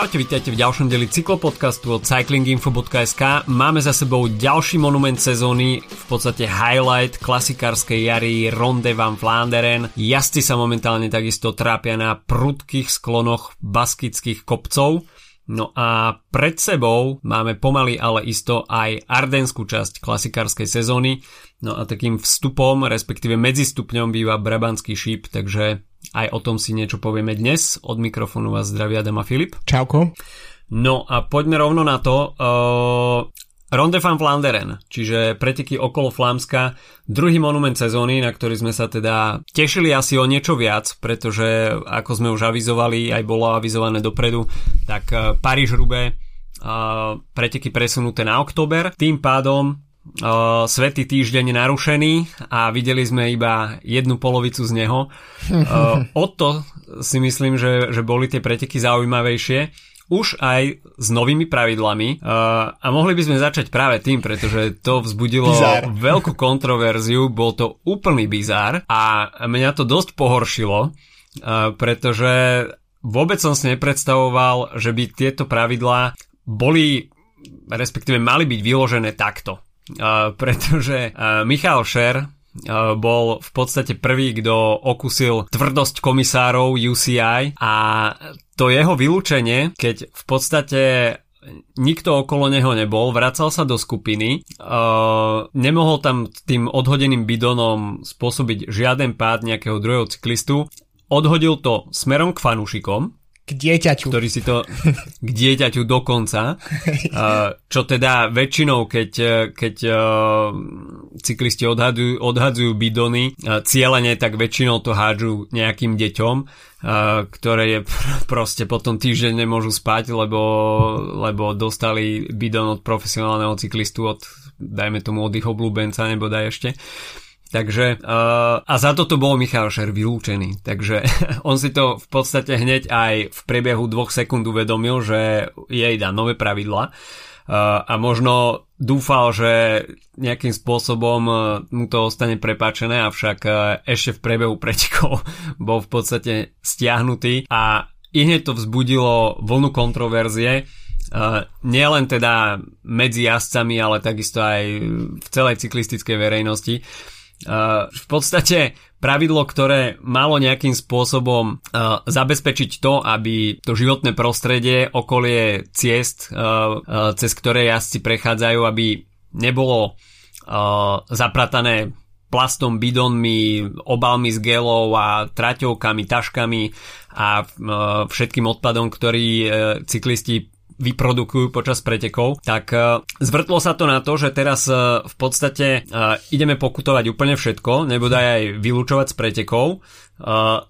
Čaute, vítajte v ďalšom deli cyklopodcastu od cyclinginfo.sk. Máme za sebou ďalší monument sezóny, v podstate highlight klasikárskej jary Ronde van Flanderen. Jazdci sa momentálne takisto trápia na prudkých sklonoch baskických kopcov. No a pred sebou máme pomaly ale isto aj ardenskú časť klasikárskej sezóny. No a takým vstupom, respektíve medzistupňom býva Brabantský šíp, takže aj o tom si niečo povieme dnes. Od mikrofónu vás zdraví Adam a Filip. Čauko. No a poďme rovno na to. Uh, Ronde van Flanderen, čiže preteky okolo Flámska, druhý monument sezóny, na ktorý sme sa teda tešili asi o niečo viac, pretože ako sme už avizovali, aj bolo avizované dopredu, tak uh, Paríž-Rube uh, preteky presunuté na október. Tým pádom uh, Svetý týždeň narušený a videli sme iba jednu polovicu z neho. Uh, o to si myslím, že, že boli tie preteky zaujímavejšie už aj s novými pravidlami uh, a mohli by sme začať práve tým, pretože to vzbudilo bizár. veľkú kontroverziu, bol to úplný bizár a mňa to dosť pohoršilo, uh, pretože vôbec som si nepredstavoval, že by tieto pravidlá boli respektíve mali byť vyložené takto pretože Michal Šer bol v podstate prvý, kto okusil tvrdosť komisárov UCI a to jeho vylúčenie, keď v podstate nikto okolo neho nebol, vracal sa do skupiny, nemohol tam tým odhodeným bidonom spôsobiť žiaden pád nejakého druhého cyklistu, odhodil to smerom k fanúšikom, k dieťaťu. Ktorý si to k dieťaťu dokonca. čo teda väčšinou, keď, keď cyklisti odhadujú, odhadzujú bidony cieľene, tak väčšinou to hádžu nejakým deťom, ktoré je proste potom týždeň nemôžu spať, lebo, lebo dostali bidon od profesionálneho cyklistu, od dajme tomu od ich oblúbenca, nebo daj ešte. Takže uh, a za toto bol Michal Šer vylúčený. Takže on si to v podstate hneď aj v priebehu dvoch sekúnd uvedomil, že jej dá nové pravidla. Uh, a možno dúfal, že nejakým spôsobom uh, mu to ostane prepáčené, avšak ešte v priebehu pretekov bol v podstate stiahnutý a i hneď to vzbudilo vlnu kontroverzie. Nielen teda medzi jazdcami, ale takisto aj v celej cyklistickej verejnosti. Uh, v podstate pravidlo, ktoré malo nejakým spôsobom uh, zabezpečiť to, aby to životné prostredie, okolie ciest, uh, uh, cez ktoré jazdci prechádzajú, aby nebolo uh, zapratané plastom, bidonmi, obalmi s gelov a traťovkami, taškami a uh, všetkým odpadom, ktorý uh, cyklisti vyprodukujú počas pretekov, tak e, zvrtlo sa to na to, že teraz e, v podstate e, ideme pokutovať úplne všetko, nebodaj aj vylúčovať z pretekov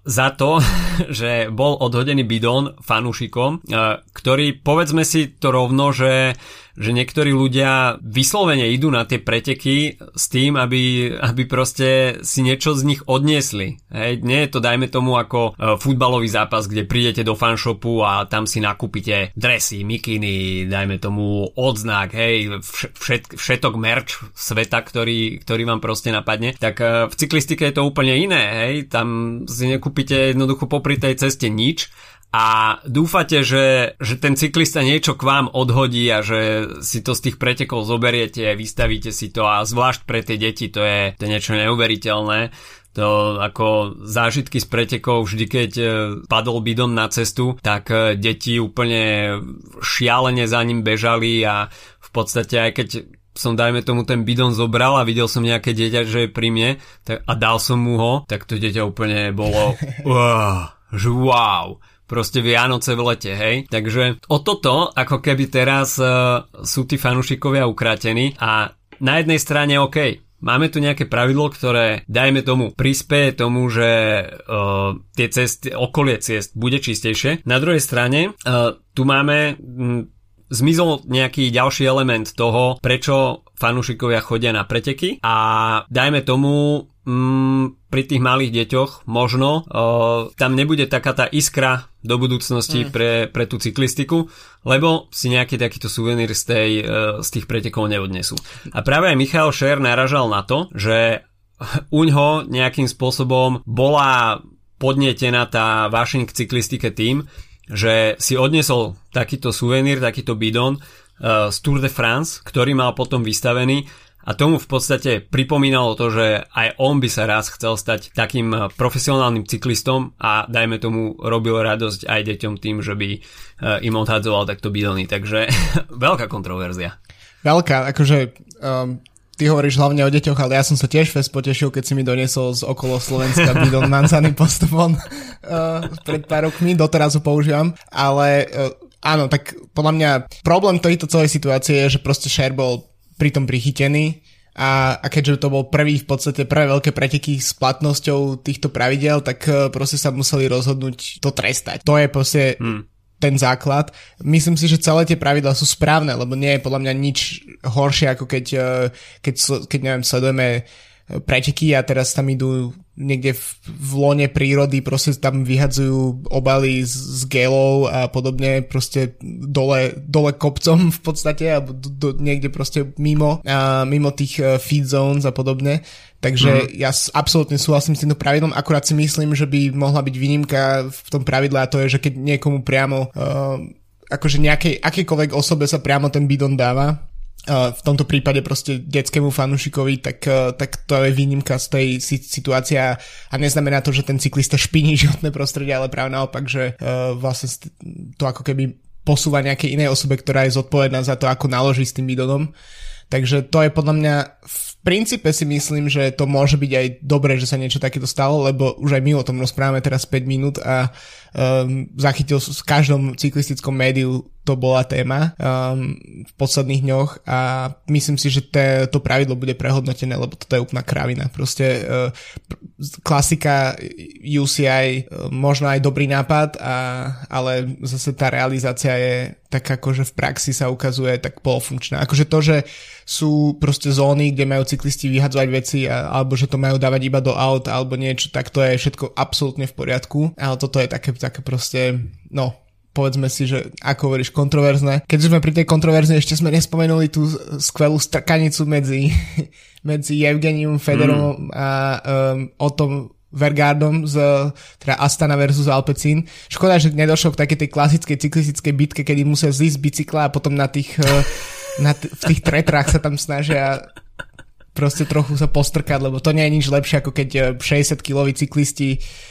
za to, že bol odhodený bidon fanúšikom, ktorý povedzme si to rovno, že že niektorí ľudia vyslovene idú na tie preteky s tým, aby, aby proste si niečo z nich odniesli. Hej, nie je to dajme tomu ako uh, futbalový zápas, kde prídete do fanshopu a tam si nakúpite dresy, mikiny, dajme tomu odznak, hej, všet, všetok merch sveta, ktorý, ktorý vám proste napadne. Tak uh, v cyklistike je to úplne iné, hej, tam si nekúpite jednoducho popri tej ceste nič a dúfate, že, že ten cyklista niečo k vám odhodí a že si to z tých pretekov zoberiete, vystavíte si to a zvlášť pre tie deti to je, to je niečo neuveriteľné. To ako zážitky z pretekov, vždy keď e, padol bidon na cestu, tak e, deti úplne šialene za ním bežali a v podstate aj keď som dajme tomu ten bidon zobral a videl som nejaké dieťa, že je pri mne tak, a dal som mu ho, tak to dieťa úplne bolo wow, wow proste Vianoce v lete, hej. Takže o toto, ako keby teraz uh, sú tí fanúšikovia ukratení a na jednej strane OK, Máme tu nejaké pravidlo, ktoré, dajme tomu, prispieje tomu, že uh, tie cesty, okolie ciest bude čistejšie. Na druhej strane, uh, tu máme m, zmizol nejaký ďalší element toho, prečo fanúšikovia chodia na preteky a dajme tomu mm, pri tých malých deťoch možno uh, tam nebude taká tá iskra do budúcnosti mm. pre, pre tú cyklistiku, lebo si nejaký takýto suvenír z, tej, uh, z tých pretekov neodnesú. A práve aj Michal Šer naražal na to, že uňho nejakým spôsobom bola podnietená tá vášeň k cyklistike tým, že si odnesol takýto suvenír, takýto bidon uh, z Tour de France, ktorý mal potom vystavený a tomu v podstate pripomínalo to, že aj on by sa raz chcel stať takým uh, profesionálnym cyklistom a dajme tomu robil radosť aj deťom tým, že by uh, im odhadzoval takto bidony. Takže veľká kontroverzia. Veľká, akože um, ty hovoríš hlavne o deťoch, ale ja som sa tiež fest potešil, keď si mi doniesol z okolo Slovenska bidon Manzany Postupon uh, pred pár rokmi, doteraz ho používam, ale uh, áno, tak podľa mňa problém tejto celej situácie je, že proste Share bol pritom prichytený a, a keďže to bol prvý v podstate prvé veľké preteky s platnosťou týchto pravidel, tak uh, proste sa museli rozhodnúť to trestať. To je proste hmm ten základ. Myslím si, že celé tie pravidlá sú správne, lebo nie je podľa mňa nič horšie, ako keď, eh, keď, keď neviem, sledujeme preteky a teraz tam idú niekde v, v lone prírody, proste tam vyhadzujú obaly z, z gelov a podobne, proste dole, dole kopcom v podstate, alebo do, do, niekde proste mimo, a mimo tých uh, feed zones a podobne. Takže mm. ja absolútne súhlasím s týmto pravidlom, akurát si myslím, že by mohla byť výnimka v tom pravidle a to je, že keď niekomu priamo uh, akože nejakej, akejkoľvek osobe sa priamo ten bidon dáva, v tomto prípade proste detskému fanúšikovi, tak, uh, tak to je výnimka z tej situácie a neznamená to, že ten cyklista špiní životné prostredie, ale práve naopak, že uh, vlastne to ako keby posúva nejakej inej osobe, ktorá je zodpovedná za to, ako naloží s tým bidonom. Takže to je podľa mňa v princípe si myslím, že to môže byť aj dobré, že sa niečo takéto stalo, lebo už aj my o tom rozprávame teraz 5 minút a um, zachytil v každom cyklistickom médiu to bola téma um, v posledných dňoch a myslím si, že te, to pravidlo bude prehodnotené, lebo toto je úplná kravina. Proste uh, klasika UCI uh, možno aj dobrý nápad, a, ale zase tá realizácia je tak akože v praxi sa ukazuje tak polofunkčná. Akože to, že sú proste zóny, kde majú cyklisti vyhadzovať veci a, alebo že to majú dávať iba do aut alebo niečo, tak to je všetko absolútne v poriadku, ale toto je také, také proste, no, povedzme si, že ako hovoríš, kontroverzné. Keď sme pri tej kontroverznej, ešte sme nespomenuli tú skvelú strkanicu medzi, medzi Evgenium Federom mm. a um, o tom Vergardom z teda Astana versus Alpecin. Škoda, že nedošlo k takej tej klasickej cyklistickej bitke, kedy musia zísť z bicykla a potom na tých uh, na t- v tých tretrách sa tam snažia proste trochu sa postrkať, lebo to nie je nič lepšie, ako keď 60-kiloví eh, cyklisti uh,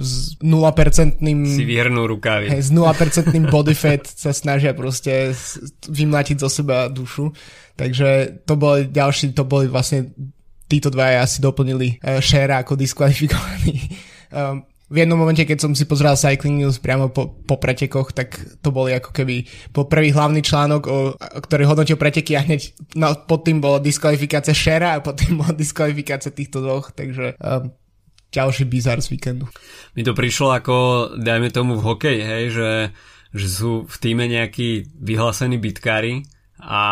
s 0% si vyhrnú rukávy. Hej, s 0% body fat sa snažia proste vymlátiť zo seba dušu. Takže to boli ďalší, to boli vlastne títo dvaja asi doplnili uh, share ako diskvalifikovaní. Um, v jednom momente, keď som si pozrel Cycling News priamo po, po pretekoch, tak to boli ako keby po prvý hlavný článok, o, ktorý hodnotil preteky a hneď no, pod tým bola diskvalifikácia Shera a pod tým bola diskvalifikácia týchto dvoch, takže um, ďalší bizar z víkendu. Mi to prišlo ako, dajme tomu v hokeji, hej, že, že sú v týme nejakí vyhlásení bitkári a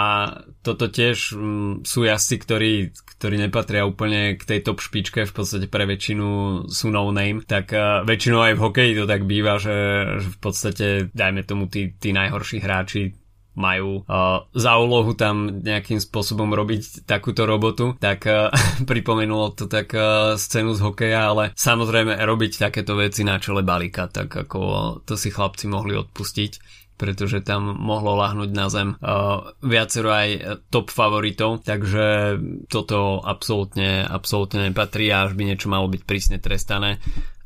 toto tiež um, sú jazdci, ktorí, ktorí nepatria úplne k tej top špičke, v podstate pre väčšinu sú no name, tak uh, väčšinou aj v hokeji to tak býva, že, že v podstate, dajme tomu, tí, tí najhorší hráči majú uh, za úlohu tam nejakým spôsobom robiť takúto robotu, tak uh, pripomenulo to tak uh, scénu z hokeja, ale samozrejme robiť takéto veci na čele balíka, tak ako to si chlapci mohli odpustiť pretože tam mohlo lahnúť na zem uh, viacero aj top favoritov, takže toto absolútne, absolútne nepatrí a až by niečo malo byť prísne trestané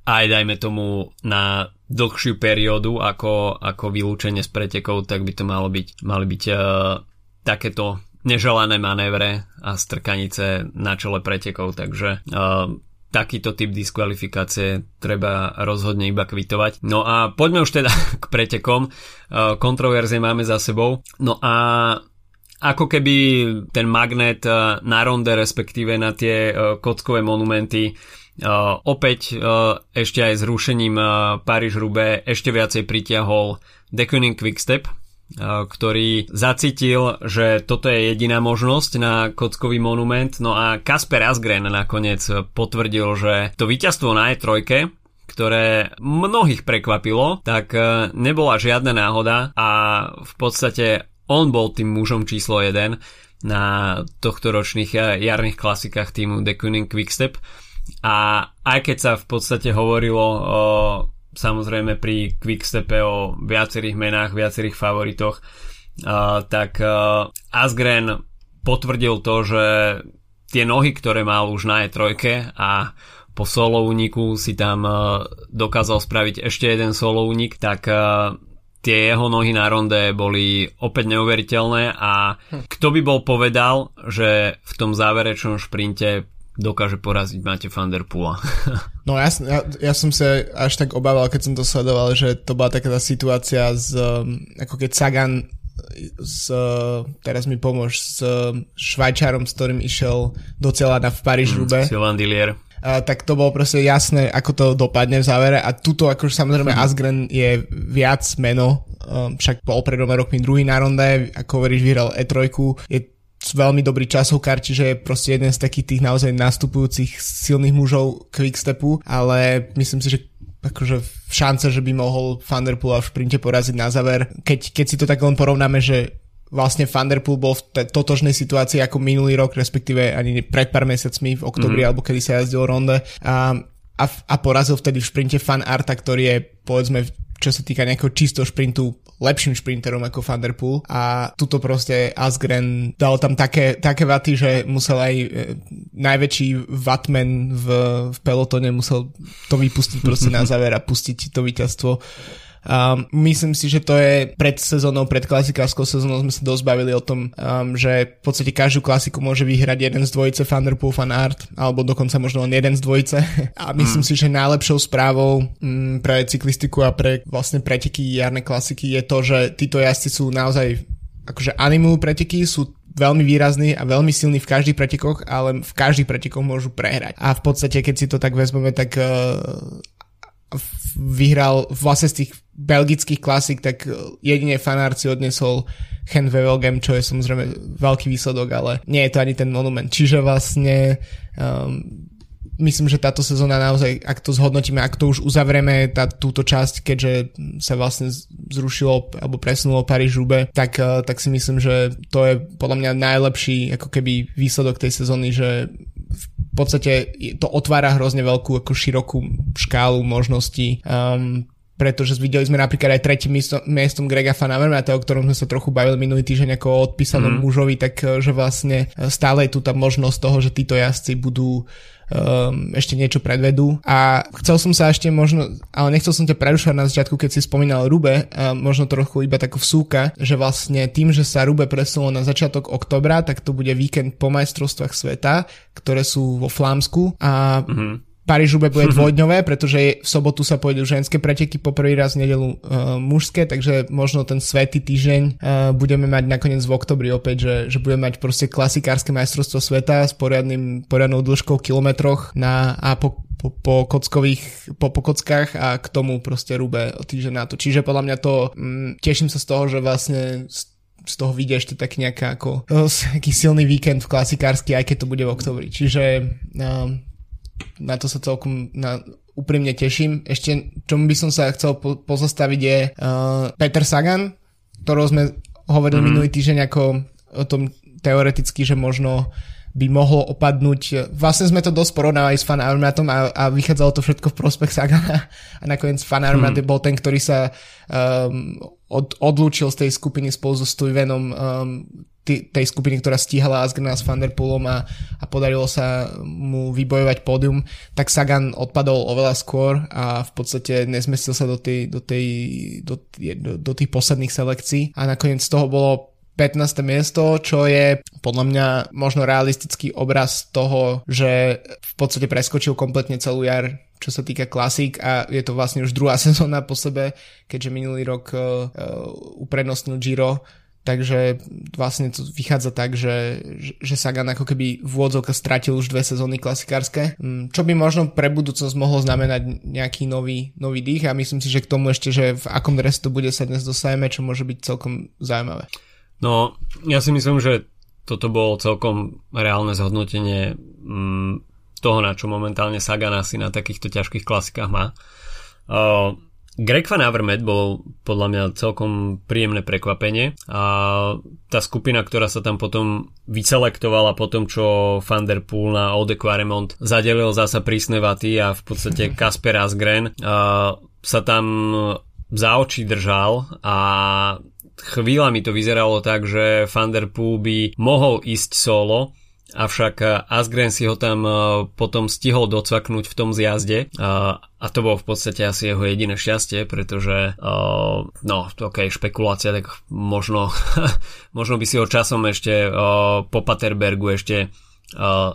aj dajme tomu na dlhšiu periódu ako, ako vylúčenie z pretekov, tak by to malo byť, mali byť uh, takéto neželané manévre a strkanice na čele pretekov, takže uh, takýto typ diskvalifikácie treba rozhodne iba kvitovať. No a poďme už teda k pretekom. Kontroverzie máme za sebou. No a ako keby ten magnet na ronde, respektíve na tie kockové monumenty Uh, opäť uh, ešte aj zrušením uh, Paríž-Roubaix ešte viacej pritiahol Deceuninck Quickstep, ktorý zacítil, že toto je jediná možnosť na kockový monument. No a Kasper Asgren nakoniec potvrdil, že to víťazstvo na E3, ktoré mnohých prekvapilo, tak nebola žiadna náhoda a v podstate on bol tým mužom číslo 1 na tohto ročných jarných klasikách týmu The Kuning Quickstep a aj keď sa v podstate hovorilo o samozrejme pri Quickstepe o viacerých menách, viacerých favoritoch, uh, tak uh, Asgren potvrdil to, že tie nohy, ktoré mal už na E3 a po solo úniku si tam uh, dokázal spraviť ešte jeden solo únik, tak uh, tie jeho nohy na ronde boli opäť neuveriteľné a kto by bol povedal, že v tom záverečnom šprinte dokáže poraziť Mate van der Poola. no ja, ja, ja som sa až tak obával, keď som to sledoval, že to bola taká tá situácia z, um, ako keď Sagan s, teraz mi pomôž, s Švajčárom, s ktorým išiel do cieľa na v paríž rube Mm, Sylvain Dillier. Uh, tak to bolo proste jasné, ako to dopadne v závere a tuto akože samozrejme Mhm. Asgren je viac meno, um, však bol pred dvoma rokmi druhý na ronde, ako hovoríš, vyhral E3, je veľmi dobrý časovkár, čiže je proste jeden z takých tých naozaj nastupujúcich silných mužov Quickstepu, ale myslím si, že akože šance, že by mohol Thunderpool v šprinte poraziť na záver. Keď, keď si to tak len porovnáme, že vlastne Thunderpool bol v t- totožnej situácii ako minulý rok, respektíve ani pred pár mesiacmi v oktobri, mm. alebo kedy sa jazdil ronde a, a, a porazil vtedy v šprinte Fan Arta, ktorý je povedzme čo sa týka nejakého čistého šprintu lepším šprinterom ako Thunderpool a tuto proste Asgren dal tam také, také vaty, že musel aj e, najväčší vatman v, v pelotone musel to vypustiť proste na záver a pustiť to víťazstvo Um, myslím si, že to je pred sezónou, pred klasikárskou sezónou sme sa dosť bavili o tom, um, že v podstate každú klasiku môže vyhrať jeden z dvojice Thunderpool Fan Art, alebo dokonca možno len jeden z dvojice. A myslím mm. si, že najlepšou správou um, pre cyklistiku a pre vlastne preteky jarné klasiky je to, že títo jazdci sú naozaj akože animujú preteky, sú veľmi výrazný a veľmi silný v každých pretekoch, ale v každých pretekoch môžu prehrať. A v podstate, keď si to tak vezmeme, tak uh, vyhral vlastne z tých belgických klasík, tak jedine fanár si odnesol Hen Wevelgem, čo je samozrejme veľký výsledok, ale nie je to ani ten monument. Čiže vlastne um, myslím, že táto sezóna naozaj, ak to zhodnotíme, ak to už uzavrieme, tá, túto časť, keďže sa vlastne zrušilo alebo presunulo paríž rube tak, tak si myslím, že to je podľa mňa najlepší ako keby výsledok tej sezóny, že v podstate to otvára hrozne veľkú ako širokú škálu možností. Um, pretože videli sme napríklad aj tretím miestom, miestom Grega Van Avermaeta, o ktorom sme sa trochu bavili minulý týždeň ako o odpísanom mm. mužovi, tak že vlastne stále je tu tá možnosť toho, že títo jazdci budú um, ešte niečo predvedú. A chcel som sa ešte možno, ale nechcel som ťa prerušovať na začiatku, keď si spomínal Rube, a možno trochu iba takú vsúka, že vlastne tým, že sa Rube presunulo na začiatok oktobra, tak to bude víkend po majstrovstvách sveta, ktoré sú vo Flámsku a mm-hmm paríž bude dvojdňové, pretože v sobotu sa pôjdu ženské preteky, po prvý raz v nedelu uh, mužské, takže možno ten svetý týždeň uh, budeme mať nakoniec v oktobri opäť, že, že budeme mať proste klasikárske majstrovstvo sveta s poriadnym, poriadnou dĺžkou kilometroch na, a po, po, po kockových, po, po kockách a k tomu proste rúbe o týždeň na to. Čiže podľa mňa to, mm, teším sa z toho, že vlastne z toho vidia ešte tak nejaká ako taký silný víkend v klasikársky, aj keď to bude v oktobri. Čiže um, na to sa celkom na, úprimne teším. Ešte, čomu by som sa chcel po, pozastaviť je uh, Peter Sagan, ktorého sme hovorili mm. minulý týždeň ako o tom teoreticky, že možno by mohlo opadnúť. Vlastne sme to dosť porovnávali s Fan Armatom a, a vychádzalo to všetko v prospech Sagana a nakoniec Fan Armat mm. bol ten, ktorý sa um, od, odlúčil z tej skupiny spolu so Stuyvenom um, tej skupiny, ktorá stíhala Asgrena s Vanderpoolom a, a podarilo sa mu vybojovať pódium, tak Sagan odpadol oveľa skôr a v podstate nezmestil sa do, tej, do, tej, do, do, do tých posledných selekcií a nakoniec z toho bolo 15. miesto, čo je podľa mňa možno realistický obraz toho, že v podstate preskočil kompletne celú jar, čo sa týka klasík a je to vlastne už druhá sezóna po sebe, keďže minulý rok uh, uprednostnil Giro Takže vlastne to vychádza tak, že, že Sagan ako keby v úvodzovka stratil už dve sezóny klasikárske, mm, čo by možno pre budúcnosť mohlo znamenať nejaký nový, nový dých a myslím si, že k tomu ešte, že v akom drese to bude sa dnes dosajeme, čo môže byť celkom zaujímavé. No, ja si myslím, že toto bolo celkom reálne zhodnotenie mm, toho, na čo momentálne Sagan asi na takýchto ťažkých klasikách má. Uh, Greg Van Avermaet bol podľa mňa celkom príjemné prekvapenie a tá skupina, ktorá sa tam potom vyselektovala po tom, čo Van Der Poel na Ode Quaremont zadelil zasa prísne vaty a v podstate Kasper Asgren sa tam za oči držal a chvíľami to vyzeralo tak, že Van Der Poel by mohol ísť solo, avšak eh, Asgren si ho tam eh, potom stihol docvaknúť v tom zjazde. Eh, a to bolo v podstate asi jeho jediné šťastie, pretože no, ok, špekulácia, tak možno, možno by si ho časom ešte po Paterbergu ešte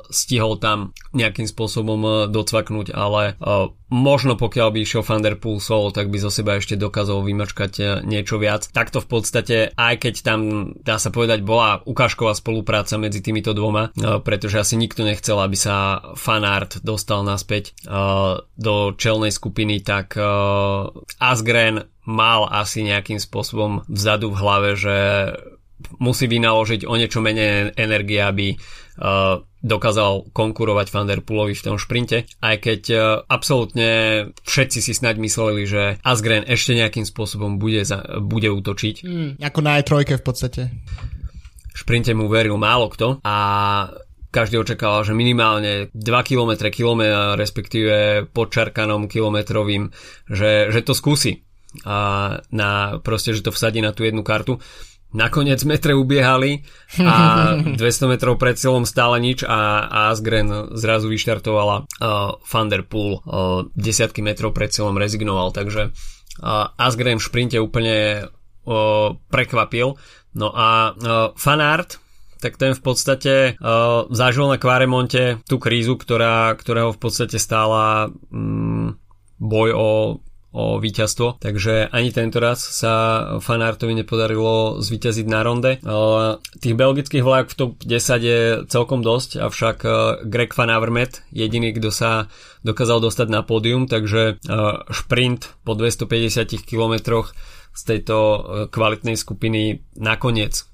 stihol tam nejakým spôsobom uh, docvaknúť, ale uh, možno pokiaľ by išiel Van der tak by zo seba ešte dokázal vymačkať uh, niečo viac. Takto v podstate, aj keď tam, dá sa povedať, bola ukážková spolupráca medzi týmito dvoma, pretože asi nikto nechcel, aby sa fanart dostal naspäť do čelnej skupiny, tak Asgren mal asi nejakým spôsobom vzadu v hlave, že musí vynaložiť o niečo menej energie, aby dokázal konkurovať Van Der Poolovi v tom šprinte, aj keď uh, absolútne všetci si snáď mysleli, že Asgren ešte nejakým spôsobom bude, za, bude útočiť. Mm, ako na E3 v podstate. V šprinte mu veril málo kto a každý očakával, že minimálne 2 km, km, respektíve podčarkanom kilometrovým, že, že to skúsi a na, proste, že to vsadí na tú jednu kartu. Nakoniec metre ubiehali a 200 metrov pred cieľom stále nič a, Asgren zrazu vyštartovala uh, Van der Poel uh, desiatky metrov pred cieľom rezignoval, takže uh, Asgren v šprinte úplne uh, prekvapil. No a uh, Fanart, tak ten v podstate uh, zažil na Kvaremonte tú krízu, ktorá, ktorá ho v podstate stála um, boj o o víťazstvo, takže ani tento raz sa Fanartovi nepodarilo zvíťaziť na ronde. Tých belgických vlajok v top 10 je celkom dosť, avšak e, Greg Van Avermaet jediný, kto sa dokázal dostať na pódium, takže e, šprint po 250 km z tejto e, kvalitnej skupiny nakoniec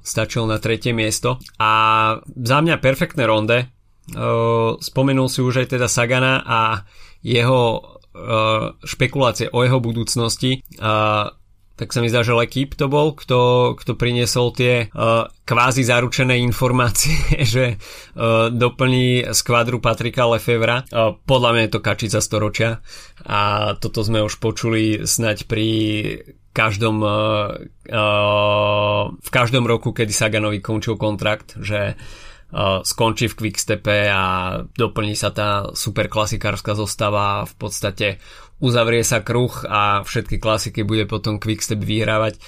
stačil na tretie miesto. A za mňa perfektné ronde. Spomenul si už aj teda Sagana a jeho špekulácie o jeho budúcnosti a tak sa mi zdá, že Lekip to bol, kto, kto priniesol tie uh, kvázi zaručené informácie, že uh, doplní skvadru Patrika Lefevra. Uh, podľa mňa je to kačica storočia a toto sme už počuli snať pri každom uh, uh, v každom roku, kedy Saganovi končil kontrakt, že uh, skončí v Quickstepe a doplní sa tá super klasikárska zostava. V podstate uzavrie sa kruh a všetky klasiky bude potom Quickstep vyhrávať.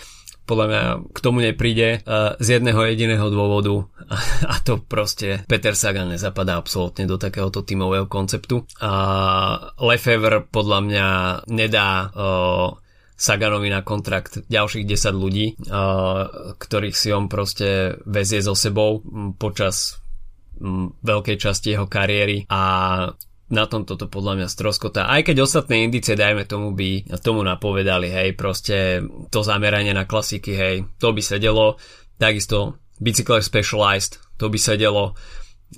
Podľa mňa k tomu nepríde z jedného jediného dôvodu. A to proste Peter Sagan nezapadá absolútne do takéhoto tímového konceptu. A Lefevre podľa mňa nedá Saganovi na kontrakt ďalších 10 ľudí, ktorých si on proste vezie so sebou počas veľkej časti jeho kariéry a na tomto to podľa mňa stroskota. Aj keď ostatné indice, dajme tomu, by tomu napovedali, hej, proste to zameranie na klasiky, hej, to by sedelo. Takisto Bicycle Specialized, to by sedelo.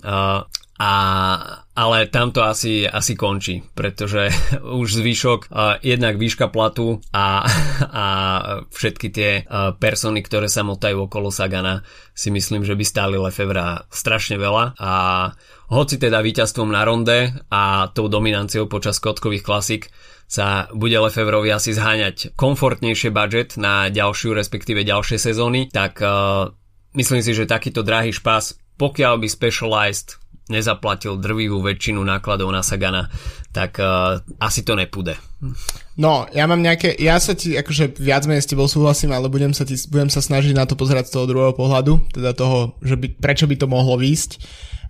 Uh, a, ale tam to asi, asi končí, pretože už zvyšok, uh, jednak výška platu a, a všetky tie uh, persony, ktoré sa motajú okolo Sagana, si myslím, že by stáli Lefevra strašne veľa. A hoci teda víťazstvom na ronde a tou dominanciou počas kotkových klasik sa bude Lefevrovi asi zháňať komfortnejšie budget na ďalšiu, respektíve ďalšie sezóny, tak uh, myslím si, že takýto drahý špás, pokiaľ by Specialized nezaplatil drvivú väčšinu nákladov na Sagana, tak uh, asi to nepúde. No, ja mám nejaké, ja sa ti, akože viac menej s tebou súhlasím, ale budem sa, ti, budem sa snažiť na to pozerať z toho druhého pohľadu, teda toho, že by, prečo by to mohlo výjsť.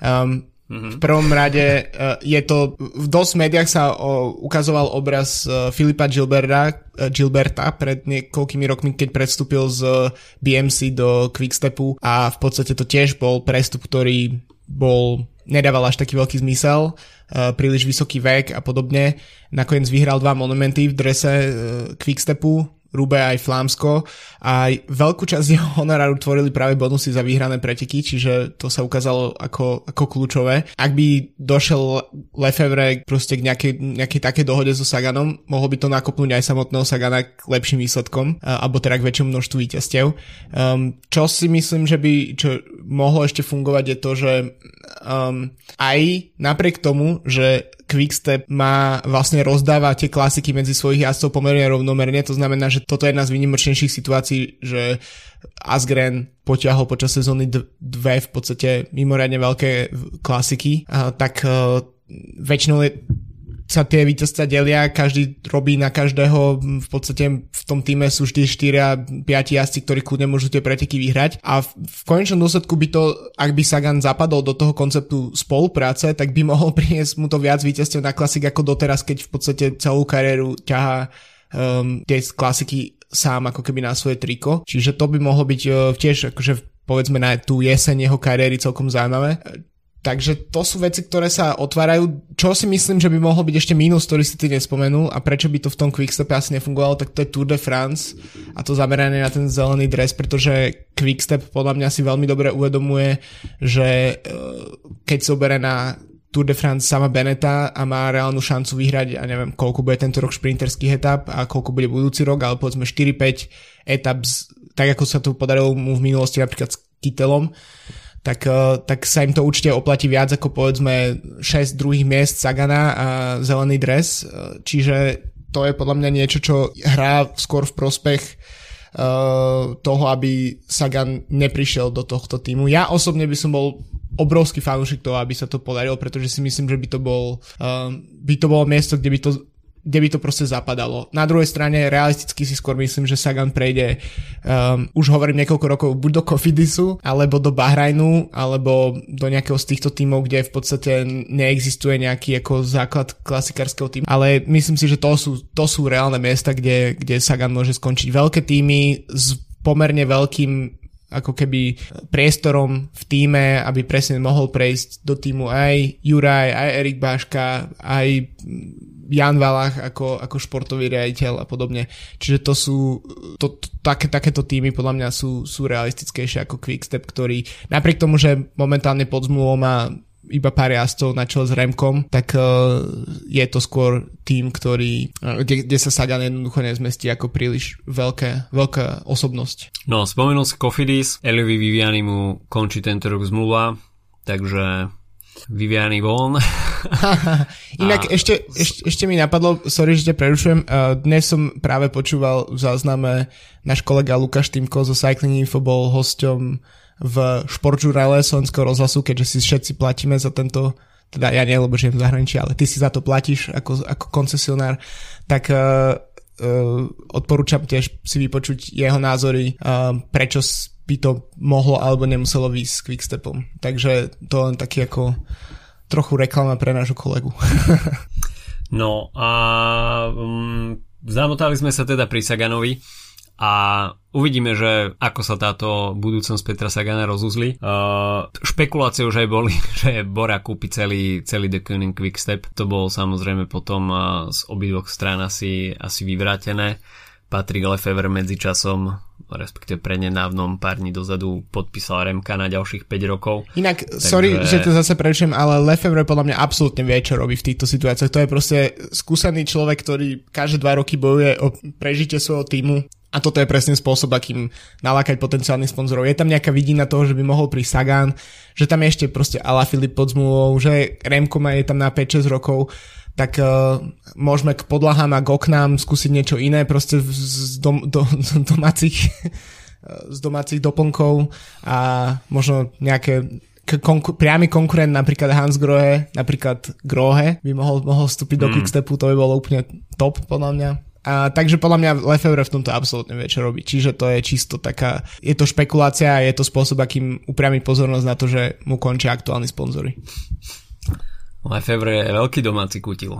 Um, mm-hmm. V prvom rade uh, je to, v dosť médiách sa uh, ukazoval obraz Filipa Gilberta, Gilberta pred niekoľkými rokmi, keď predstúpil z BMC do Quickstepu a v podstate to tiež bol prestup, ktorý bol nedával až taký veľký zmysel, uh, príliš vysoký vek a podobne. Nakoniec vyhral dva monumenty v drese uh, Quickstepu, Rube aj Flámsko a veľkú časť jeho honoráru tvorili práve bonusy za vyhrané preteky, čiže to sa ukázalo ako, ako kľúčové. Ak by došiel Lefevre proste k nejakej, nejakej takej dohode so Saganom, mohol by to nakopnúť aj samotného Sagana k lepším výsledkom, alebo teda k väčšiemu množstvu víťazstiev. Um, čo si myslím, že by čo mohlo ešte fungovať je to, že um, aj napriek tomu, že Quickstep má vlastne rozdáva tie klasiky medzi svojich jazdcov pomerne rovnomerne, to znamená, že toto je jedna z výnimočnejších situácií, že Asgren potiahol počas sezóny dve v podstate mimoriadne veľké klasiky, tak uh, väčšinou je sa tie víťazstva delia, každý robí na každého, v podstate v tom týme sú vždy 4 a 5 jazdci, ktorí kľudne môžu tie preteky vyhrať a v, v konečnom dôsledku by to, ak by Sagan zapadol do toho konceptu spolupráce, tak by mohol priniesť mu to viac víťazstiev na klasik ako doteraz, keď v podstate celú kariéru ťahá um, tie klasiky sám ako keby na svoje triko. Čiže to by mohlo byť uh, tiež akože povedzme na tú jeseň jeho kariéry celkom zaujímavé. Takže to sú veci, ktoré sa otvárajú. Čo si myslím, že by mohol byť ešte mínus, ktorý si ty nespomenul a prečo by to v tom Quickstepe asi nefungovalo, tak to je Tour de France a to zameranie na ten zelený dres, pretože Quickstep podľa mňa si veľmi dobre uvedomuje, že e, keď sa obere na Tour de France sama Beneta a má reálnu šancu vyhrať, a neviem, koľko bude tento rok šprinterských etap a koľko bude budúci rok, ale povedzme 4-5 etap, tak ako sa to podarilo mu v minulosti napríklad s Kytelom, tak, eh, tak sa im to určite oplatí viac ako povedzme 6 druhých miest Sagana a zelený dres, eh, čiže to je podľa mňa niečo, čo hrá skôr v prospech uh, toho, aby Sagan neprišiel do tohto týmu. Ja osobne by som bol obrovský fanúšik toho, aby sa to podarilo, pretože si myslím, že by to bol, by to bolo miesto, kde by to kde by to proste zapadalo. Na druhej strane realisticky si skôr myslím, že Sagan prejde, um, už hovorím niekoľko rokov, buď do Kofidisu, alebo do Bahrajnu, alebo do nejakého z týchto tímov, kde v podstate neexistuje nejaký ako základ klasikárskeho týmu. Ale myslím si, že to sú, to sú reálne miesta, kde, kde Sagan môže skončiť. Veľké týmy s pomerne veľkým ako keby priestorom v týme, aby presne mohol prejsť do týmu aj Juraj, aj Erik Báška, aj Jan Valach ako, ako športový riaditeľ a podobne. Čiže to sú, to, to, také, takéto týmy podľa mňa sú, sú realistickejšie ako Quickstep, ktorý napriek tomu, že momentálne pod zmluvou má iba pár jazdcov na čo s Remkom, tak uh, je to skôr tým, ktorý, uh, kde, kde sa Sagan jednoducho nezmestí ako príliš veľké, veľká osobnosť. No, spomenul si Kofidis, Eliovi Viviani mu končí tento rok zmluva, takže Viviani von. Inak a... ešte, ešte, ešte mi napadlo, sorry, že ťa prerušujem, dnes som práve počúval v zázname náš kolega Lukáš Týmko zo Cycling Info bol hosťom v športžurale slovenského rozhlasu, keďže si všetci platíme za tento teda ja nie, lebo žijem v zahraničí, ale ty si za to platíš ako, ako koncesionár, tak uh, uh, odporúčam tiež si vypočuť jeho názory, uh, prečo by to mohlo alebo nemuselo výjsť s Quickstepom. Takže to len taký ako trochu reklama pre nášho kolegu. no a um, zamotali sme sa teda pri Saganovi a uvidíme, že ako sa táto budúcnosť Petra Sagana rozuzli. Uh, špekulácie už aj boli, že Bora kúpi celý, celý The Koenig Quickstep. To bolo samozrejme potom uh, z obidvoch strán asi, asi vyvrátené. Patrick Lefevre medzičasom respektíve prednedávnom pár dní dozadu podpísal Remka na ďalších 5 rokov. Inak, Takže... sorry, že to zase prerušujem, ale Lefevre podľa mňa absolútne vie, čo robí v týchto situáciách. To je proste skúsený človek, ktorý každé dva roky bojuje o prežitie svojho týmu. A toto je presne spôsob, akým nalákať potenciálnych sponzorov. Je tam nejaká vidina toho, že by mohol prísť Sagan, že tam je ešte proste Ala Filip pod zmluvou, že Remko má je tam na 5-6 rokov tak uh, môžeme k podlahám a k oknám skúsiť niečo iné, proste z, dom, do, do, domácich, z domácich doplnkov a možno nejaké konku- priamy konkurent napríklad Hans Grohe, napríklad Grohe by mohol, mohol vstúpiť mm. do Quickstepu, to by bolo úplne top podľa mňa. A, takže podľa mňa Lefebvre v tomto absolútne vie, čo robiť. Čiže to je čisto taká, je to špekulácia a je to spôsob, akým upriamiť pozornosť na to, že mu končia aktuálni sponzory. Lefebvre je veľký domáci kutil.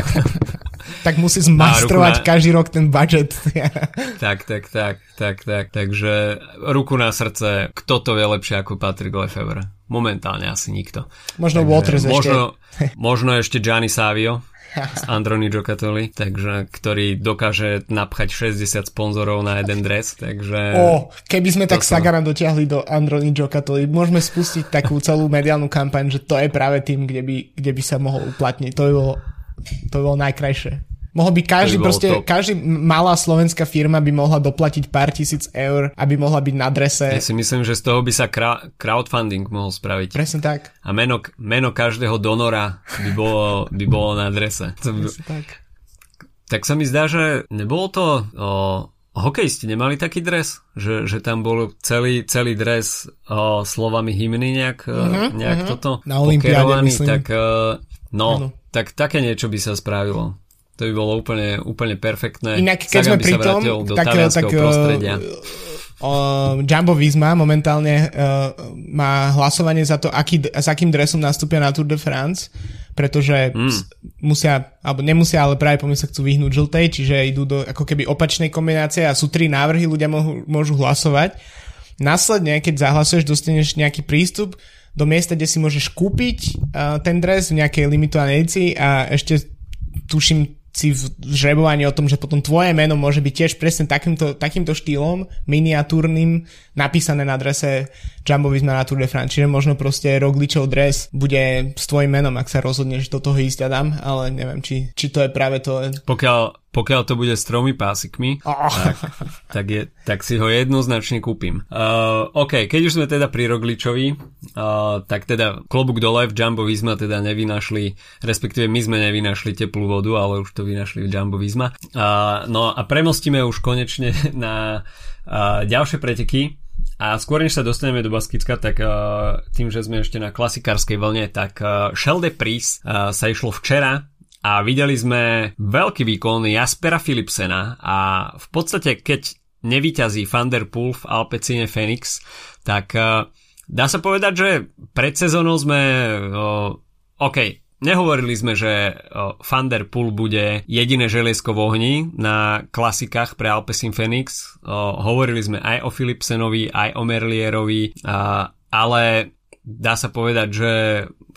tak musí zmastrovať na... každý rok ten budget. tak, tak, tak, tak, tak. Takže ruku na srdce, kto to vie lepšie ako Patrick Lefebvre? Momentálne asi nikto. Možno Takže, Waters možno, ešte. možno ešte Gianni Savio. z Androni Giocattoli, takže, ktorý dokáže napchať 60 sponzorov na jeden dres, takže... O, keby sme tak som... Sagana dotiahli do Androni Giocattoli, môžeme spustiť takú celú mediálnu kampaň, že to je práve tým, kde by, kde by sa mohol uplatniť. To by bolo, to by bolo najkrajšie. Mohol by každý, by proste, top. každý malá slovenská firma by mohla doplatiť pár tisíc eur, aby mohla byť na drese. Ja si myslím, že z toho by sa crowdfunding mohol spraviť. Presne tak. A meno, meno každého donora by bolo, by bolo na drese. Presne tak. Tak sa mi zdá, že nebolo to... O, Hokejisti nemali taký dres? Že, že tam bol celý, celý dres o, slovami hymny nejak, uh-huh, nejak uh-huh. toto Na Olympiáde, myslím. Tak, no, uh, tak také niečo by sa spravilo. To by bolo úplne, úplne perfektné. Inak, keď Sagan sme pri tom, tak, tak prostredia. Uh, Jumbo Visma momentálne uh, má hlasovanie za to, aký, s akým dresom nastúpia na Tour de France, pretože mm. musia, alebo nemusia, ale práve pomy sa chcú vyhnúť žltej, čiže idú do ako keby opačnej kombinácie a sú tri návrhy, ľudia môžu, môžu hlasovať. Následne, keď zahlasuješ, dostaneš nejaký prístup do miesta, kde si môžeš kúpiť uh, ten dres v nejakej limitovanej edici a ešte tuším si v žrebovaní o tom, že potom tvoje meno môže byť tiež presne takýmto, takýmto štýlom, miniatúrnym, napísané na drese Jumbo Visma na Tour de France. Čiže možno proste Rogličov dres bude s tvojim menom, ak sa rozhodneš do toho ísť, Adam, ale neviem, či, či to je práve to. Pokiaľ, pokiaľ to bude s tromi pásikmi, oh. tak, tak, je, tak si ho jednoznačne kúpim. Uh, OK, keď už sme teda pri Rogličovi, uh, tak teda klobúk dole v Jumbo Visma teda nevynašli, respektíve my sme nevynašli teplú vodu, ale už to vynašli v Jumbo Visma. Uh, no a premostíme už konečne na uh, ďalšie preteky. A skôr než sa dostaneme do Baskicka, tak uh, tým, že sme ešte na klasikárskej vlne, tak uh, Shell de Pris uh, sa išlo včera a videli sme veľký výkon Jaspera Philipsena a v podstate keď nevyťazí Thunderpool v Alpecine Phoenix, tak uh, dá sa povedať, že pred sezónou sme uh, OK, Nehovorili sme, že Thunderpool bude jediné želiesko v ohni na klasikách pre Alpecin Phoenix. Hovorili sme aj o Philipsenovi, aj o Merlierovi, ale dá sa povedať, že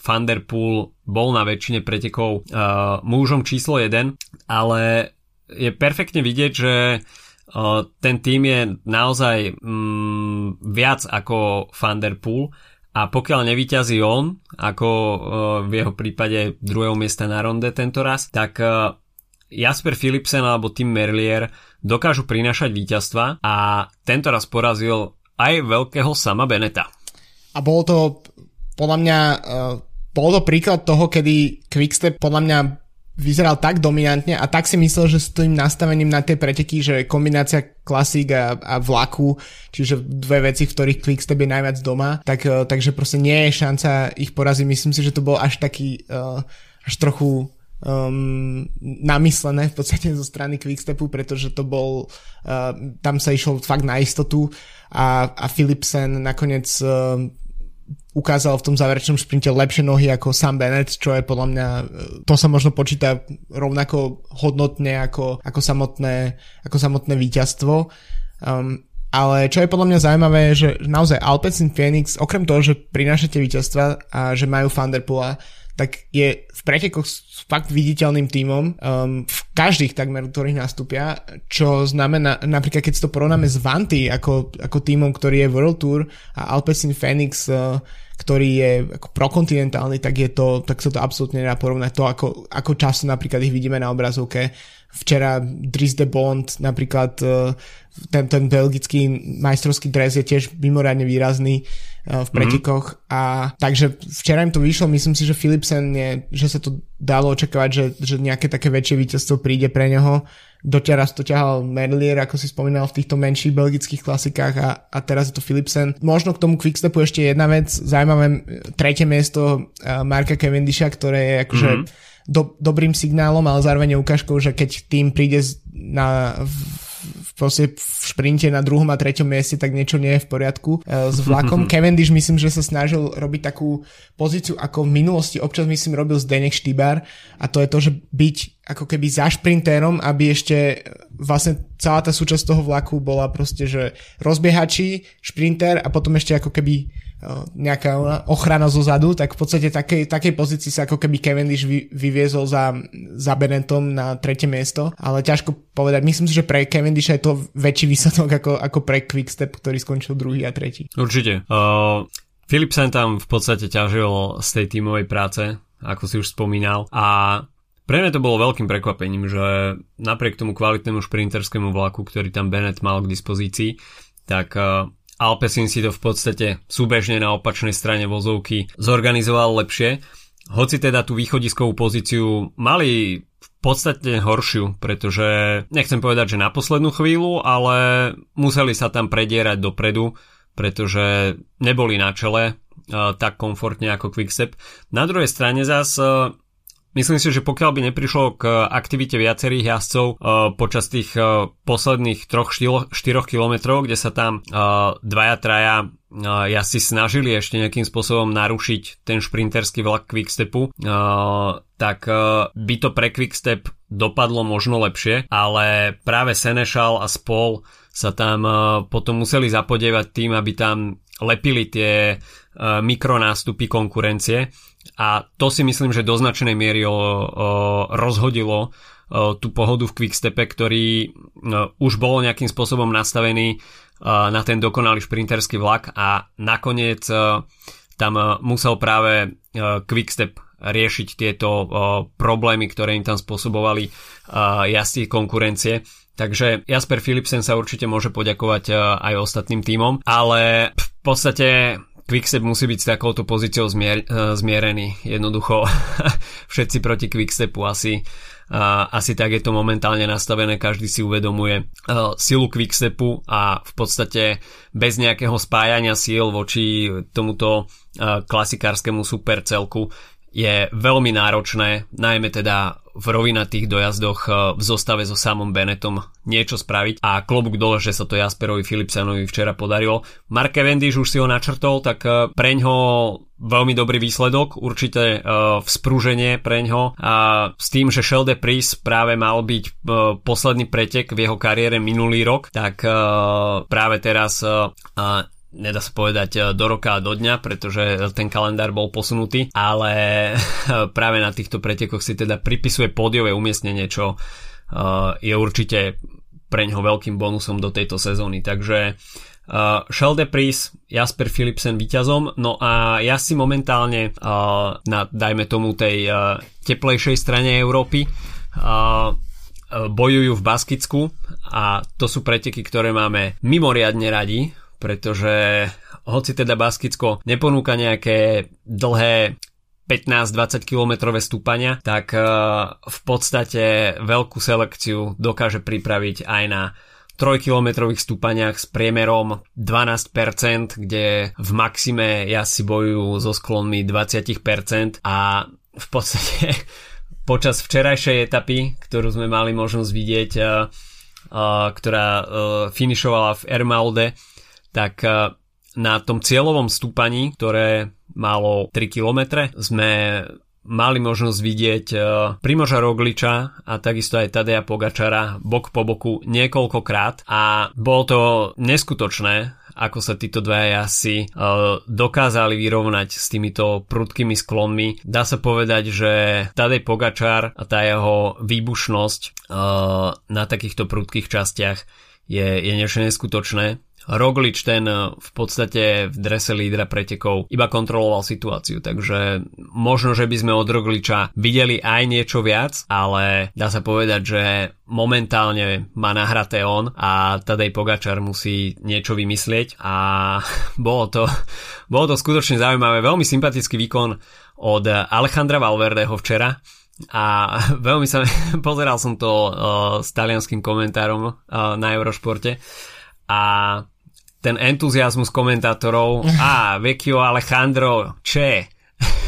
Thunderpool bol na väčšine pretekov uh, mužom číslo 1, ale je perfektne vidieť, že uh, ten tým je naozaj um, viac ako Thunderpool a pokiaľ nevyťazí on, ako uh, v jeho prípade druhého miesta na ronde tento raz, tak uh, Jasper Philipsen alebo Tim Merlier dokážu prinašať víťazstva a tento raz porazil aj veľkého sama Beneta. A bolo to podľa mňa uh, bol to príklad toho, kedy Quickstep podľa mňa vyzeral tak dominantne a tak si myslel, že s tým nastavením na tie preteky, že kombinácia klasík a, a vlaku, čiže dve veci, v ktorých Quickstep je najviac doma, tak, uh, takže proste nie je šanca ich poraziť. Myslím si, že to bol až taký, uh, až trochu um, namyslené v podstate zo strany Quickstepu, pretože to bol, uh, tam sa išlo fakt na istotu a, a Philipsen nakoniec uh, ukázal v tom záverečnom šprinte lepšie nohy ako Sam Bennett, čo je podľa mňa, e, to sa možno počíta rovnako hodnotne ako, ako, samotné, ako samotné víťazstvo. Um, ale čo je podľa mňa zaujímavé, je, že naozaj Alpecin Phoenix, okrem toho, že prinášate víťazstva a že majú Thunderpoola, tak je v pretekoch fakt viditeľným tímom um, v každých takmer, ktorých nastúpia, čo znamená, napríklad keď si to porovnáme s Vanty ako, ako tímom, ktorý je World Tour a Alpecin Phoenix, uh, ktorý je ako prokontinentálny, tak je to, tak sa to absolútne nedá porovnať to, ako, ako často napríklad ich vidíme na obrazovke. Včera Dries de Bond, napríklad uh, ten, ten belgický majstrovský dres je tiež mimoriadne výrazný Eh, v pretekoch mm-hmm. a takže včera im to vyšlo, myslím si, že Philipsen je, že sa to dalo očakávať, že, že nejaké také väčšie víťazstvo príde pre neho. Doteraz to ťahal Merlier, ako si spomínal, v týchto menších belgických klasikách a, a teraz je to Philipsen. Možno k tomu Quickstepu ešte jedna vec, zaujímavé tretie miesto uh, Marka Cavendisha, ktoré je akože mm-hmm. do, dobrým signálom, ale zároveň je ukážkou, že keď tým príde na, v, proste v šprinte na druhom a treťom mieste, tak niečo nie je v poriadku e, s vlakom. Cavendish myslím, že sa snažil robiť takú pozíciu, ako v minulosti občas myslím robil Zdenek Štýbar a to je to, že byť ako keby za šprintérom, aby ešte vlastne celá tá súčasť toho vlaku bola proste, že rozbiehači, šprinter a potom ešte ako keby nejaká ochrana zo zadu, tak v podstate takej, takej pozícii sa ako keby Cavendish vy, vyviezol za, za Benetton na tretie miesto, ale ťažko povedať. Myslím si, že pre Cavendish je to väčší výsledok ako, ako pre Quickstep, ktorý skončil druhý a tretí. Určite. Uh, Philipsen tam v podstate ťažil z tej tímovej práce, ako si už spomínal a pre mňa to bolo veľkým prekvapením, že napriek tomu kvalitnému šprinterskému vlaku, ktorý tam Bennett mal k dispozícii, tak Alpecin si to v podstate súbežne na opačnej strane vozovky zorganizoval lepšie. Hoci teda tú východiskovú pozíciu mali v podstate horšiu, pretože nechcem povedať, že na poslednú chvíľu, ale museli sa tam predierať dopredu, pretože neboli na čele tak komfortne ako Quickstep. Na druhej strane zas Myslím si, že pokiaľ by neprišlo k aktivite viacerých jazdcov uh, počas tých uh, posledných 3-4 kilometrov, kde sa tam dvaja, traja uh, jazdci snažili ešte nejakým spôsobom narušiť ten šprinterský vlak Quickstepu, tak by to pre Quickstep dopadlo možno lepšie, ale práve Senešal a Spol sa tam potom museli zapodievať tým, aby tam lepili tie uh, mikronástupy konkurencie a to si myslím, že do značnej miery rozhodilo o, tú pohodu v Quickstepe, ktorý o, už bol nejakým spôsobom nastavený na ten dokonalý šprinterský vlak a nakoniec tam musel práve Quickstep riešiť tieto problémy, ktoré im tam spôsobovali o, jazdci konkurencie. Takže Jasper Philipsen sa určite môže poďakovať aj ostatným týmom, ale v podstate Quickstep musí byť s takouto pozíciou zmier, uh, zmierený. Jednoducho všetci proti Quickstepu asi, uh, asi tak je to momentálne nastavené, každý si uvedomuje silu Quickstepu a v podstate bez nejakého spájania síl voči tomuto klasikárskému supercelku je veľmi náročné, najmä teda v rovinatých dojazdoch e, v zostave so samom Benetom niečo spraviť a klobúk dole, že sa to Jasperovi Philipsenovi včera podarilo. Mark Cavendish už si ho načrtol, tak e, preňho veľmi dobrý výsledok, určite uh, vzprúženie preňho a s tým, že Shelde Priest práve mal byť uh, posledný pretek v jeho kariére minulý rok, tak uh, práve teraz uh, nedá sa povedať e, do roka a do dňa, pretože ten kalendár bol posunutý, ale práve na týchto pretekoch si teda pripisuje pódiové umiestnenie, čo e, je určite pre ňoho veľkým bonusom do tejto sezóny. Takže Uh, Shell Pris, Jasper Philipsen víťazom, no a ja si momentálne uh, na, dajme tomu, tej uh, teplejšej strane Európy uh, bojujú v Baskicku a to sú preteky, ktoré máme mimoriadne radi, pretože hoci teda Baskicko neponúka nejaké dlhé 15-20 km stúpania, tak eh, v podstate veľkú selekciu dokáže pripraviť aj na 3-kilometrových stúpaniach s priemerom 12%, kde v maxime si bojujú so sklonmi 20% a v podstate počas včerajšej etapy, ktorú sme mali možnosť vidieť, eh, eh, ktorá finišovala v Ermalde, tak eh, na tom cieľovom stúpaní, ktoré malo 3 km, sme mali možnosť vidieť eh, Primoža Rogliča a takisto aj Tadeja Pogačara bok po boku niekoľkokrát a bolo to neskutočné, ako sa títo dvaja asi uh, dokázali vyrovnať s týmito prudkými sklonmi. Dá sa povedať, že Tadej Pogačar a tá jeho výbušnosť na takýchto prudkých častiach je, je niečo neskutočné Roglič ten eh, v podstate v drese lídra pretekov iba kontroloval situáciu, takže možno, že by sme od Rogliča videli aj niečo viac, ale dá sa povedať, že momentálne má nahraté on a Tadej Pogačar musí niečo vymyslieť a bolo to, bolo to skutočne zaujímavé, veľmi sympatický výkon od Alejandra Valverdeho včera, a veľmi sa pozeral som to uh, s talianským komentárom uh, na Eurošporte a ten entuziasmus komentátorov a vecchio Alejandro, če?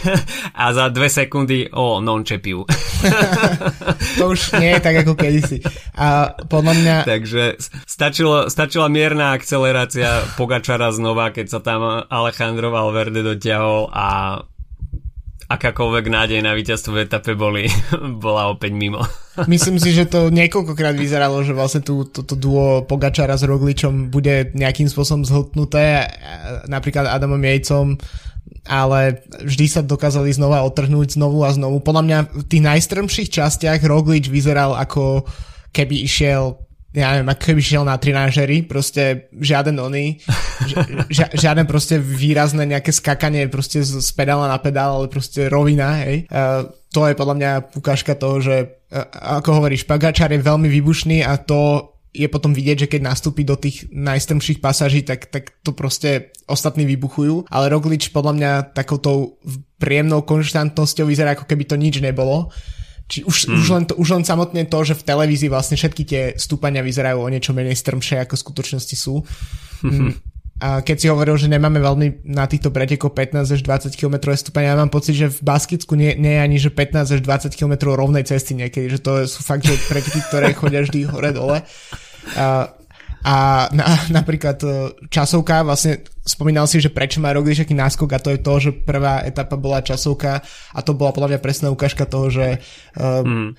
a za dve sekundy, o, non più. to už nie je tak ako kedysi. A podľa mňa... Takže stačilo, stačila mierna akcelerácia Pogačara znova, keď sa tam Alejandro Valverde dotiahol a akákoľvek nádej na víťazstvo v etape boli, bola opäť mimo. Myslím si, že to niekoľkokrát vyzeralo, že vlastne tú, toto duo Pogačara s Rogličom bude nejakým spôsobom zhltnuté, napríklad Adamom Jejcom ale vždy sa dokázali znova otrhnúť znovu a znovu. Podľa mňa v tých najstrmších častiach Roglič vyzeral ako keby išiel ja neviem, ako keby šiel na trinážery, proste žiaden oný, ži, žiadne proste výrazné nejaké skakanie proste z, z pedála na pedál, ale proste rovina, hej. Uh, to je podľa mňa ukážka toho, že ako hovoríš, Pagačar je veľmi výbušný a to je potom vidieť, že keď nastúpi do tých najstrmších pasaží, tak, tak to proste ostatní vybuchujú, ale Roglič podľa mňa takouto príjemnou konštantnosťou vyzerá, ako keby to nič nebolo. Či už, mm. už, len to, už len samotne to, že v televízii vlastne všetky tie stúpania vyzerajú o niečo menej strmšie, ako v skutočnosti sú. Mm. A keď si hovoril, že nemáme veľmi na týchto pretekoch 15 až 20 km stúpania, ja mám pocit, že v Baskicku nie, nie je ani že 15 až 20 km rovnej cesty niekedy, že to sú fakt, že preteky, ktoré chodia vždy hore-dole. A, a na, napríklad e, časovka, vlastne spomínal si, že prečo má Roglič aký náskok a to je to, že prvá etapa bola časovka a to bola podľa mňa presná ukážka toho, že uh, mm.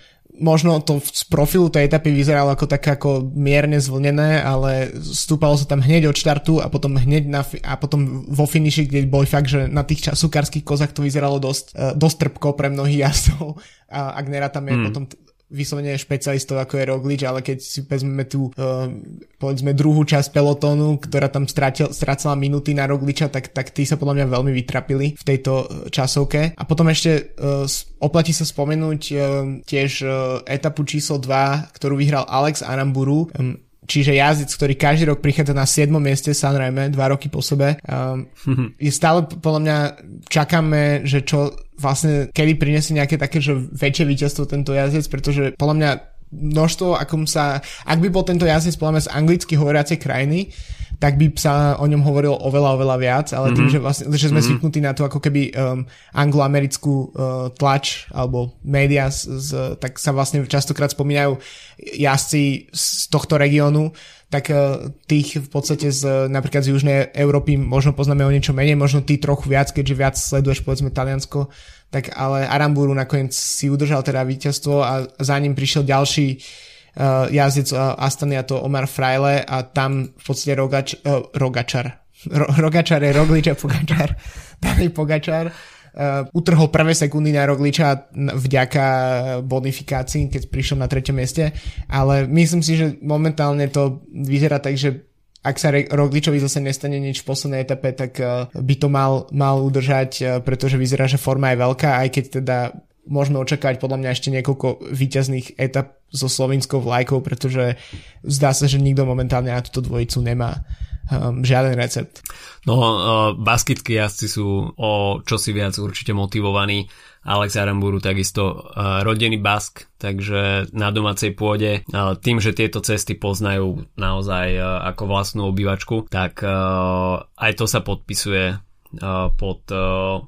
možno to z profilu tej etapy vyzeralo ako tak ako mierne zvlnené, ale stúpalo sa tam hneď od štartu a potom hneď na, a potom vo finiši, kde boli fakt, že na tých časovkárskych kozách to vyzeralo dosť, uh, dosť trpko pre mnohých jazdov a ak tam je mm. potom vyslovene špecialistov ako je Roglič, ale keď si vezmeme tú uh, povedzme druhú časť pelotónu, ktorá tam strátil, strácala minúty na Rogliča, tak, tak tí sa podľa mňa veľmi vytrapili v tejto uh, časovke. A potom ešte uh, oplatí sa spomenúť tiež etapu číslo 2, ktorú vyhral Alex Aramburu. Čiže jazdec, ktorý každý rok prichádza na 7. mieste, samozrejme, dva roky po sebe. Um, je stále, podľa mňa, čakáme, že čo vlastne, kedy prinesie nejaké také, že väčšie víťazstvo tento jazdec, pretože podľa mňa množstvo, akom sa, ak by bol tento jazdec podľa mňa z anglicky hovoriacej krajiny, tak by sa o ňom hovorilo oveľa, oveľa viac, ale mm-hmm. tým, mhm. že, vlastne, že sme mm-hmm. zvyknutí na to ako keby um, angloamerickú uh, tlač alebo média, z, z, tak sa vlastne častokrát spomínajú jazdci z tohto regiónu, tak uh, tých v podstate z napríklad z Južnej Európy možno poznáme o niečo menej, možno ty trochu viac, keďže viac sleduješ povedzme Taliansko, tak ale Aramburu nakoniec si udržal teda víťazstvo a za ním prišiel ďalší uh, jazdec uh, Astany a to Omar Frajle a tam v podstate Rogač, uh, Rogačar. Ro, Rogačar je Roglič a Pogačar. Daný Pogačar uh, utrhol prvé sekundy na Rogliča vďaka bonifikácii, keď prišiel na treťom mieste, ale myslím si, že momentálne to vyzerá tak, že ak sa Rogličovi zase nestane nič v poslednej etape, tak by to mal, mal udržať, pretože vyzerá, že forma je veľká, aj keď teda môžeme očakávať podľa mňa ešte niekoľko výťazných etap so slovinskou vlajkou, pretože zdá sa, že nikto momentálne na túto dvojicu nemá um, žiaden recept. No, uh, basketky jazdci sú o čosi viac určite motivovaní. Alex Aramburu takisto uh, rodený bask, takže na domácej pôde uh, tým, že tieto cesty poznajú naozaj uh, ako vlastnú obývačku, tak uh, aj to sa podpisuje uh, pod uh,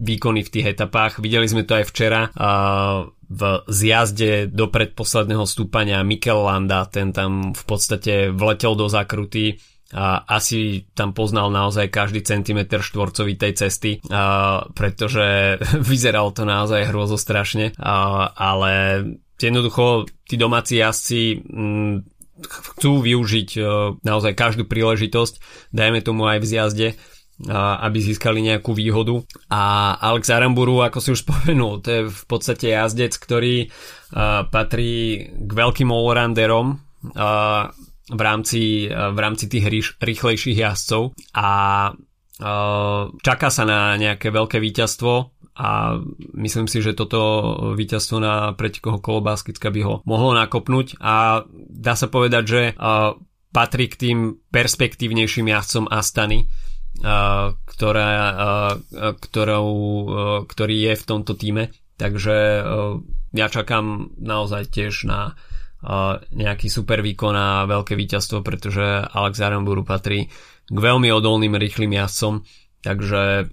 výkony v tých etapách. Videli sme to aj včera v zjazde do predposledného stúpania Mikel Landa, ten tam v podstate vletel do zakruty a asi tam poznal naozaj každý centimetr štvorcový tej cesty, a, pretože vyzeralo to naozaj hrozostrašne, a, ale jednoducho tí domáci jazdci m, chcú využiť e, naozaj každú príležitosť, dajme tomu aj v zjazde, aby získali nejakú výhodu. A Alex Aramburu, ako si už spomenul, to je v podstate jazdec, ktorý patrí k veľkým allrounderom v rámci, v rámci tých rýchlejších jazdcov. A čaká sa na nejaké veľké víťazstvo a myslím si, že toto víťazstvo na pretekoho kolo Baskicka by ho mohlo nakopnúť. A dá sa povedať, že patrí k tým perspektívnejším jazdcom Astany, ktorá, ktorou, ktorý je v tomto týme. Takže ja čakám naozaj tiež na nejaký super výkon a veľké víťazstvo, pretože Alex Aramburu patrí k veľmi odolným rýchlým jazdcom, takže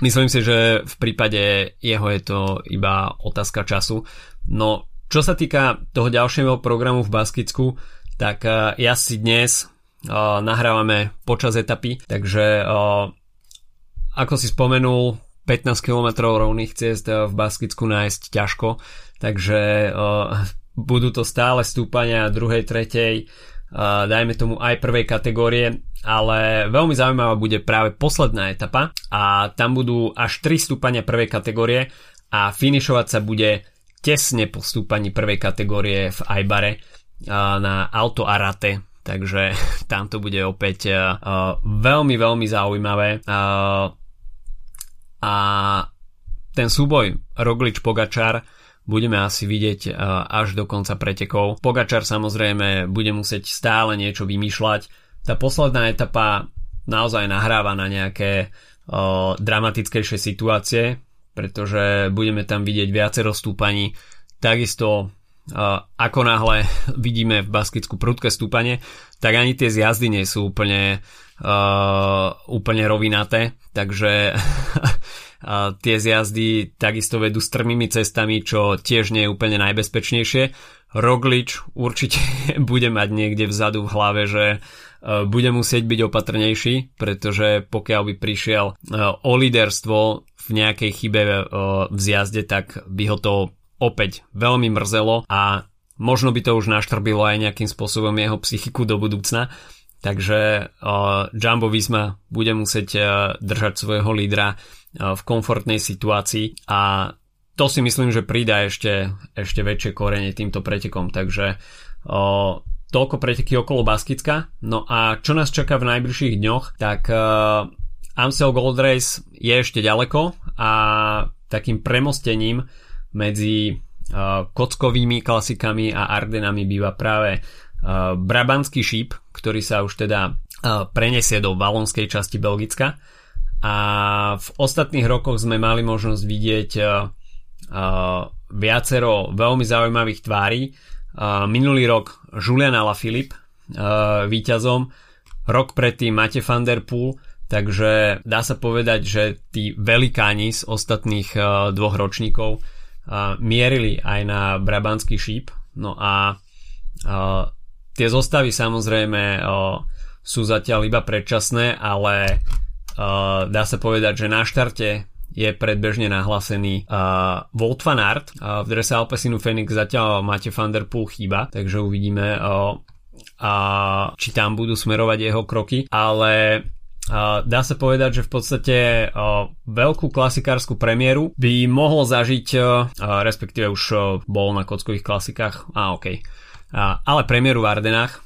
myslím si, že v prípade jeho je to iba otázka času. No, čo sa týka toho ďalšieho programu v Baskicku, tak ja si dnes nahrávame počas etapy, takže ako si spomenul, 15 km rovných ciest v Baskicku nájsť ťažko, takže budú to stále stúpania druhej, tretej, dajme tomu aj prvej kategórie, ale veľmi zaujímavá bude práve posledná etapa a tam budú až 3 stúpania prvej kategórie a finišovať sa bude tesne po stúpaní prvej kategórie v Aibare na Auto Arate, takže tam to bude opäť veľmi, veľmi zaujímavé a ten súboj Roglič-Pogačar budeme asi vidieť až do konca pretekov. Pogačar samozrejme bude musieť stále niečo vymýšľať. Tá posledná etapa naozaj nahráva na nejaké dramatickejšie situácie, pretože budeme tam vidieť viacero stúpaní. Takisto ako náhle vidíme v Baskicku prudké stúpanie, tak ani tie zjazdy nie sú úplne, o, úplne rovinaté, takže a tie zjazdy takisto vedú strmými cestami, čo tiež nie je úplne najbezpečnejšie. Roglič určite bude mať niekde vzadu v hlave, že e, bude musieť byť opatrnejší, pretože pokiaľ by prišiel e, o líderstvo v nejakej chybe e, v zjazde, tak by ho to opäť veľmi mrzelo a možno by to už naštrbilo aj nejakým spôsobom jeho psychiku do budúcna. Takže Jumbo Visma bude musieť držať svojho lídra v komfortnej situácii a to si myslím, že pridá ešte, ešte väčšie korene týmto pretekom, takže o, toľko preteky okolo Baskicka. No a čo nás čaká v najbližších dňoch, tak uh, Amstel Gold Race je ešte ďaleko a takým premostením medzi uh, kockovými klasikami a Ardenami býva práve uh, Brabantský šíp, ktorý sa už teda uh, prenesie do valonskej časti Belgicka a v ostatných rokoch sme mali možnosť vidieť viacero veľmi zaujímavých tvári. Minulý rok Julian Alaphilippe víťazom, rok predtým Mate van der Poel, takže dá sa povedať, že tí velikáni z ostatných dvoch ročníkov mierili aj na Brabantský šíp. No a tie zostavy samozrejme sú zatiaľ iba predčasné, ale dá sa povedať, že na štarte je predbežne nahlásený uh, Volt van Aert. Uh, v drese Alpesinu Phoenix zatiaľ máte Van Der chýba, takže uvidíme, uh, uh, či tam budú smerovať jeho kroky, ale dá sa povedať, že v podstate veľkú klasikárskú premiéru by mohol zažiť, respektíve už bol na kockových klasikách, a ok, ale premiéru v Ardenách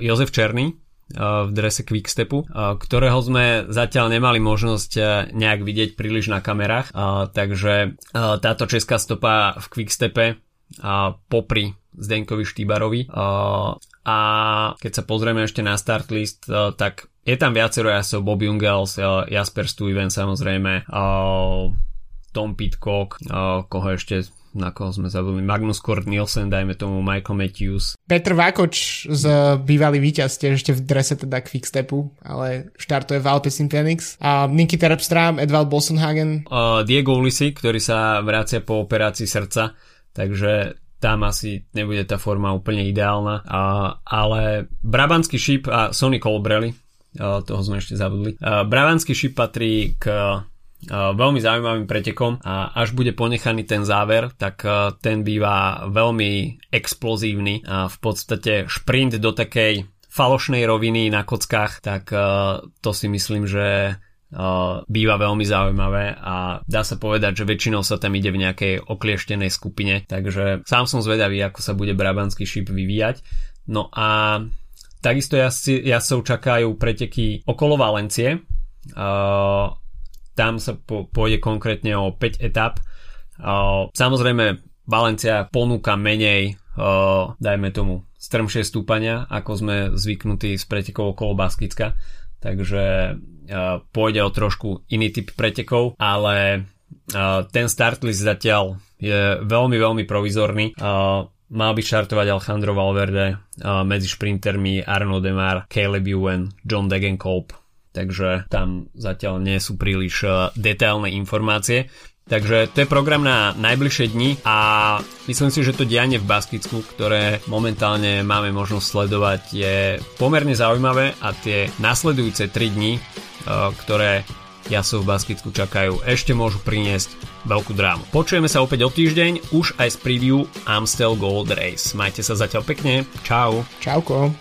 Jozef Černý, v drese Quickstepu, ktorého sme zatiaľ nemali možnosť nejak vidieť príliš na kamerách, takže táto česká stopa v Quickstepe popri Zdenkovi Štýbarovi a keď sa pozrieme ešte na start list, tak je tam viacero jasov, Bob Jungels, Jasper Stuyven samozrejme, Tom Pitcock, koho ešte na koho sme zabudli, Magnus Kort Nielsen, dajme tomu Michael Matthews. Petr Vákoč z bývalý víťaz, tiež ešte v drese teda Quickstepu, ale štartuje v Alpecin Phoenix. A Niky Terpstrám, Edvald Bossenhagen. Uh, Diego Ulisi, ktorý sa vracia po operácii srdca, takže tam asi nebude tá forma úplne ideálna. Uh, ale Brabantský šíp a Sonny Colbrelli, toho sme ešte zabudli. Uh, Brabantský šíp patrí k veľmi zaujímavým pretekom a až bude ponechaný ten záver, tak ten býva veľmi explozívny a v podstate šprint do takej falošnej roviny na kockách, tak to si myslím, že býva veľmi zaujímavé a dá sa povedať, že väčšinou sa tam ide v nejakej oklieštenej skupine, takže sám som zvedavý, ako sa bude Brabantský šíp vyvíjať. No a takisto jazdcov čakajú preteky okolo Valencie, tam sa pôjde konkrétne o 5 etap. Samozrejme, Valencia ponúka menej, dajme tomu, strmšie stúpania, ako sme zvyknutí z pretekov okolo Baskicka. Takže pôjde o trošku iný typ pretekov, ale ten start list zatiaľ je veľmi, veľmi provizorný. Mal by štartovať Alejandro Valverde medzi šprintermi Arno Demar, Caleb Ewan, John Degenkolb, takže tam zatiaľ nie sú príliš e, detailné informácie. Takže to je program na najbližšie dni a myslím si, že to dianie v Baskicku, ktoré momentálne máme možnosť sledovať, je pomerne zaujímavé a tie nasledujúce 3 dni, e, ktoré jasov v basketku čakajú, ešte môžu priniesť veľkú drámu. Počujeme sa opäť o týždeň, už aj z preview Amstel Gold Race. Majte sa zatiaľ pekne, čau. Čauko.